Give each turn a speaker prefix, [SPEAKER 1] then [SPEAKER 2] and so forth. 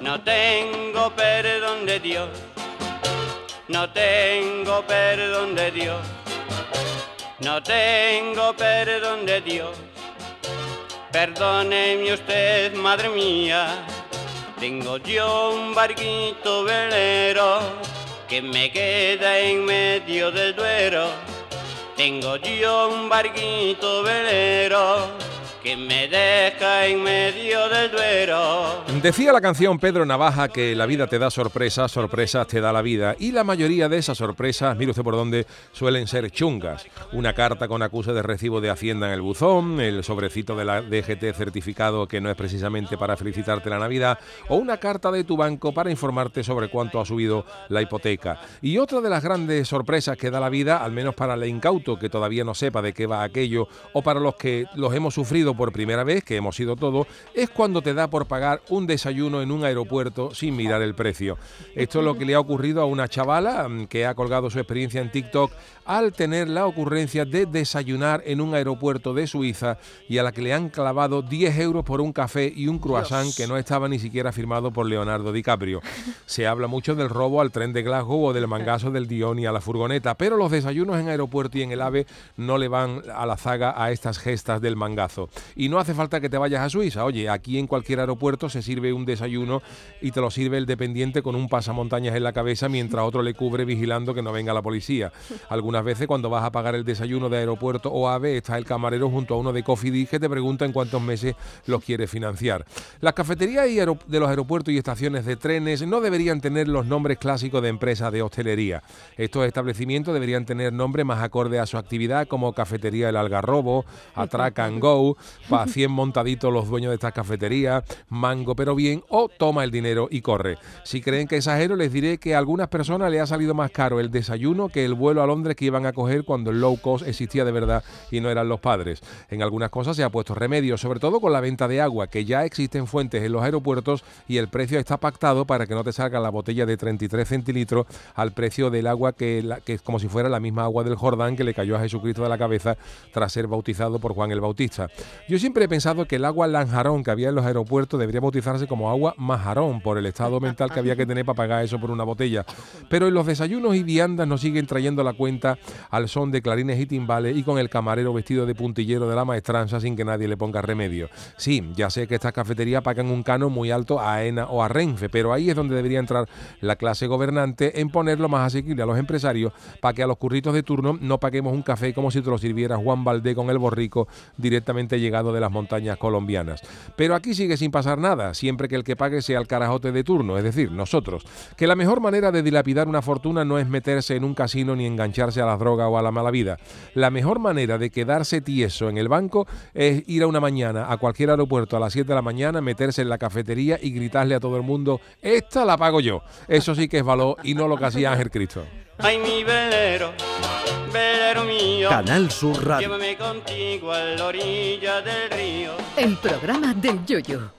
[SPEAKER 1] No tengo perdón de Dios, no tengo perdón de Dios, no tengo perdón de Dios. Perdóneme usted, madre mía, tengo yo un barquito velero que me queda en medio del duero. Tengo yo un barquito velero que me deja en medio del duero.
[SPEAKER 2] Decía la canción Pedro Navaja que la vida te da sorpresas, sorpresas te da la vida. Y la mayoría de esas sorpresas, mire usted por dónde, suelen ser chungas. Una carta con acuse de recibo de Hacienda en el buzón, el sobrecito de la DGT certificado que no es precisamente para felicitarte la Navidad, o una carta de tu banco para informarte sobre cuánto ha subido la hipoteca. Y otra de las grandes sorpresas que da la vida, al menos para el incauto que todavía no sepa de qué va aquello, o para los que los hemos sufrido, por primera vez, que hemos ido todos, es cuando te da por pagar un desayuno en un aeropuerto sin mirar el precio. Esto es lo que le ha ocurrido a una chavala mm, que ha colgado su experiencia en TikTok al tener la ocurrencia de desayunar en un aeropuerto de Suiza y a la que le han clavado 10 euros por un café y un croissant que no estaba ni siquiera firmado por Leonardo DiCaprio. Se habla mucho del robo al tren de Glasgow o del mangazo del Dion y a la furgoneta, pero los desayunos en aeropuerto y en el AVE no le van a la zaga a estas gestas del mangazo. Y no hace falta que te vayas a Suiza. Oye, aquí en cualquier aeropuerto se sirve un desayuno y te lo sirve el dependiente con un pasamontañas en la cabeza mientras otro le cubre vigilando que no venga la policía. Algunas veces cuando vas a pagar el desayuno de aeropuerto o AVE está el camarero junto a uno de Coffee que te pregunta en cuántos meses los quiere financiar. Las cafeterías de los aeropuertos y estaciones de trenes no deberían tener los nombres clásicos de empresas de hostelería. Estos establecimientos deberían tener nombres más acorde a su actividad como Cafetería El Algarrobo, Atrac and Go, para 100 montaditos los dueños de estas cafeterías, mango pero bien, o toma el dinero y corre. Si creen que exagero, les diré que a algunas personas le ha salido más caro el desayuno que el vuelo a Londres que iban a coger cuando el low cost existía de verdad y no eran los padres. En algunas cosas se ha puesto remedio, sobre todo con la venta de agua, que ya existen fuentes en los aeropuertos y el precio está pactado para que no te salga la botella de 33 centilitros al precio del agua que, que es como si fuera la misma agua del Jordán que le cayó a Jesucristo de la cabeza tras ser bautizado por Juan el Bautista. Yo siempre he pensado que el agua Lanjarón que había en los aeropuertos debería bautizarse como agua Majarón por el estado mental que había que tener para pagar eso por una botella. Pero en los desayunos y viandas nos siguen trayendo la cuenta al son de clarines y timbales y con el camarero vestido de puntillero de la maestranza sin que nadie le ponga remedio. Sí, ya sé que estas cafeterías pagan un cano muy alto a AENA o a Renfe, pero ahí es donde debería entrar la clase gobernante en ponerlo más asequible a los empresarios para que a los curritos de turno no paguemos un café como si te lo sirviera Juan Valdé con el borrico directamente llegado de las montañas colombianas. Pero aquí sigue sin pasar nada, siempre que el que pague sea el carajote de turno, es decir, nosotros. Que la mejor manera de dilapidar una fortuna no es meterse en un casino ni engancharse a la droga o a la mala vida. La mejor manera de quedarse tieso en el banco es ir a una mañana a cualquier aeropuerto a las 7 de la mañana, meterse en la cafetería y gritarle a todo el mundo, esta la pago yo. Eso sí que es valor y no lo que hacía Ángel Cristo.
[SPEAKER 1] Ay, mi velero, velero mío.
[SPEAKER 3] Canal Sur Radio.
[SPEAKER 1] Llévame contigo a la orilla del río.
[SPEAKER 3] El programa del Yoyo.